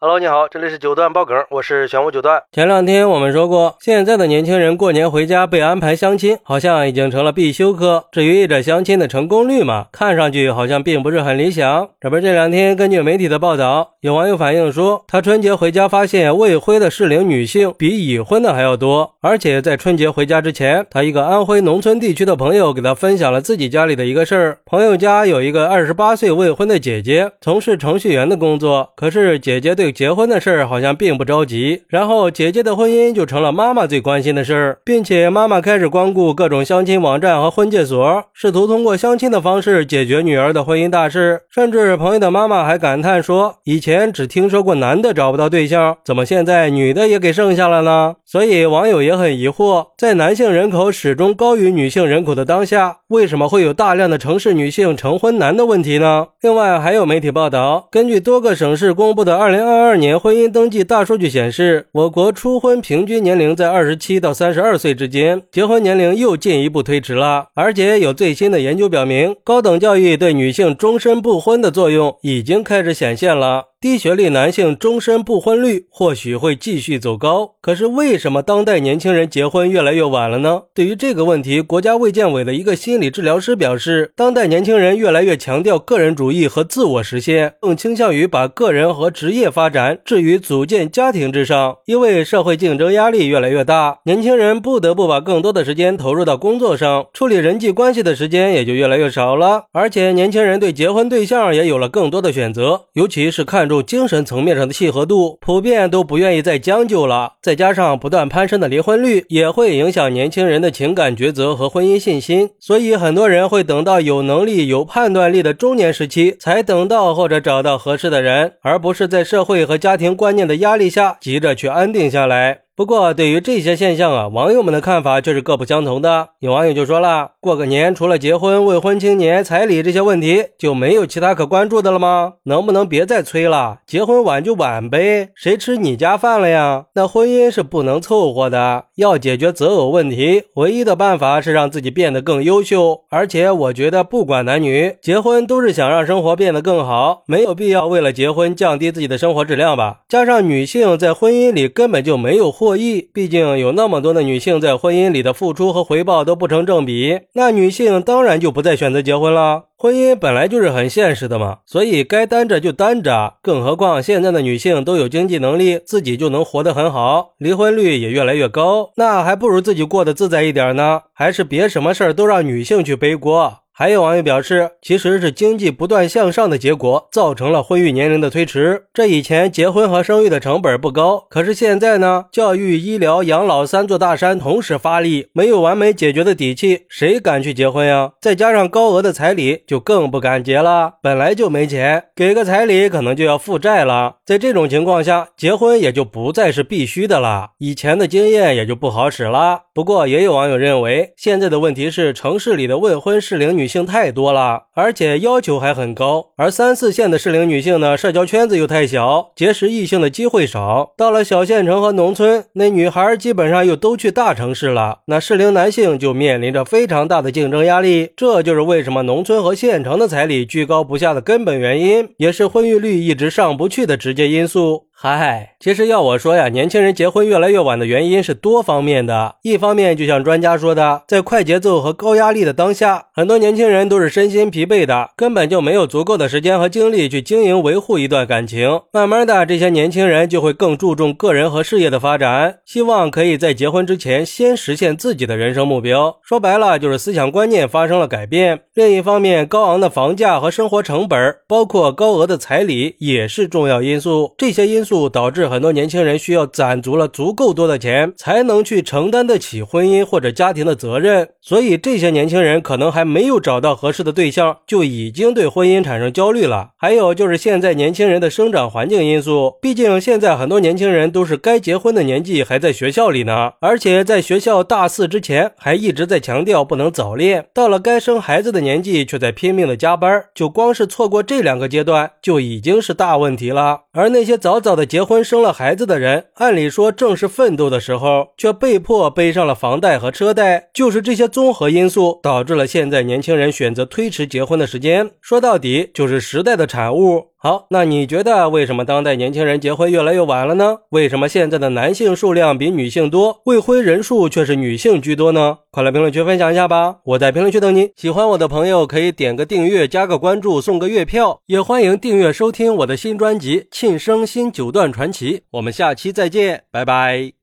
Hello，你好，这里是九段爆梗，我是玄武九段。前两天我们说过，现在的年轻人过年回家被安排相亲，好像已经成了必修课。至于这相亲的成功率嘛，看上去好像并不是很理想。这不这两天根据媒体的报道，有网友反映说，他春节回家发现未婚的适龄女性比已婚的还要多，而且在春节回家之前，他一个安徽农村地区的朋友给他分享了自己家里的一个事儿。朋友家有一个二十八岁未婚的姐姐，从事程序员的工作，可是姐姐对结婚的事儿好像并不着急，然后姐姐的婚姻就成了妈妈最关心的事儿，并且妈妈开始光顾各种相亲网站和婚介所，试图通过相亲的方式解决女儿的婚姻大事。甚至朋友的妈妈还感叹说：“以前只听说过男的找不到对象，怎么现在女的也给剩下了呢？”所以网友也很疑惑，在男性人口始终高于女性人口的当下，为什么会有大量的城市女性成婚难的问题呢？另外还有媒体报道，根据多个省市公布的二零二二年。婚姻登记大数据显示，我国初婚平均年龄在二十七到三十二岁之间，结婚年龄又进一步推迟了。而且有最新的研究表明，高等教育对女性终身不婚的作用已经开始显现了。低学历男性终身不婚率或许会继续走高，可是为什么当代年轻人结婚越来越晚了呢？对于这个问题，国家卫健委的一个心理治疗师表示，当代年轻人越来越强调个人主义和自我实现，更倾向于把个人和职业发展置于组建家庭之上。因为社会竞争压力越来越大，年轻人不得不把更多的时间投入到工作上，处理人际关系的时间也就越来越少了。而且，年轻人对结婚对象也有了更多的选择，尤其是看。注精神层面上的契合度，普遍都不愿意再将就了。再加上不断攀升的离婚率，也会影响年轻人的情感抉择和婚姻信心。所以，很多人会等到有能力、有判断力的中年时期，才等到或者找到合适的人，而不是在社会和家庭观念的压力下急着去安定下来。不过，对于这些现象啊，网友们的看法却是各不相同的。有网友就说了：“过个年，除了结婚、未婚青年、彩礼这些问题，就没有其他可关注的了吗？能不能别再催了？结婚晚就晚呗，谁吃你家饭了呀？那婚姻是不能凑合的，要解决择偶问题，唯一的办法是让自己变得更优秀。而且，我觉得不管男女，结婚都是想让生活变得更好，没有必要为了结婚降低自己的生活质量吧？加上女性在婚姻里根本就没有获。”获益，毕竟有那么多的女性在婚姻里的付出和回报都不成正比，那女性当然就不再选择结婚了。婚姻本来就是很现实的嘛，所以该单着就单着。更何况现在的女性都有经济能力，自己就能活得很好，离婚率也越来越高，那还不如自己过得自在一点呢？还是别什么事儿都让女性去背锅。还有网友表示，其实是经济不断向上的结果，造成了婚育年龄的推迟。这以前结婚和生育的成本不高，可是现在呢？教育、医疗、养老三座大山同时发力，没有完美解决的底气，谁敢去结婚呀？再加上高额的彩礼，就更不敢结了。本来就没钱，给个彩礼可能就要负债了。在这种情况下，结婚也就不再是必须的了，以前的经验也就不好使了。不过，也有网友认为，现在的问题是城市里的未婚适龄女。性太多了，而且要求还很高。而三四线的适龄女性呢，社交圈子又太小，结识异性的机会少。到了小县城和农村，那女孩基本上又都去大城市了，那适龄男性就面临着非常大的竞争压力。这就是为什么农村和县城的彩礼居高不下的根本原因，也是婚育率一直上不去的直接因素。嗨，其实要我说呀，年轻人结婚越来越晚的原因是多方面的。一方面，就像专家说的，在快节奏和高压力的当下，很多年轻人都是身心疲惫的，根本就没有足够的时间和精力去经营维护一段感情。慢慢的，这些年轻人就会更注重个人和事业的发展，希望可以在结婚之前先实现自己的人生目标。说白了，就是思想观念发生了改变。另一方面，高昂的房价和生活成本，包括高额的彩礼，也是重要因素。这些因素素。导致很多年轻人需要攒足了足够多的钱，才能去承担得起婚姻或者家庭的责任。所以这些年轻人可能还没有找到合适的对象，就已经对婚姻产生焦虑了。还有就是现在年轻人的生长环境因素，毕竟现在很多年轻人都是该结婚的年纪还在学校里呢，而且在学校大四之前还一直在强调不能早恋，到了该生孩子的年纪却在拼命的加班，就光是错过这两个阶段就已经是大问题了。而那些早早的结婚生了孩子的人，按理说正是奋斗的时候，却被迫背上了房贷和车贷。就是这些综合因素，导致了现在年轻人选择推迟结婚的时间。说到底，就是时代的产物。好，那你觉得为什么当代年轻人结婚越来越晚了呢？为什么现在的男性数量比女性多，未婚人数却是女性居多呢？快来评论区分享一下吧！我在评论区等你。喜欢我的朋友可以点个订阅、加个关注、送个月票，也欢迎订阅收听我的新专辑《庆生新九段传奇》。我们下期再见，拜拜。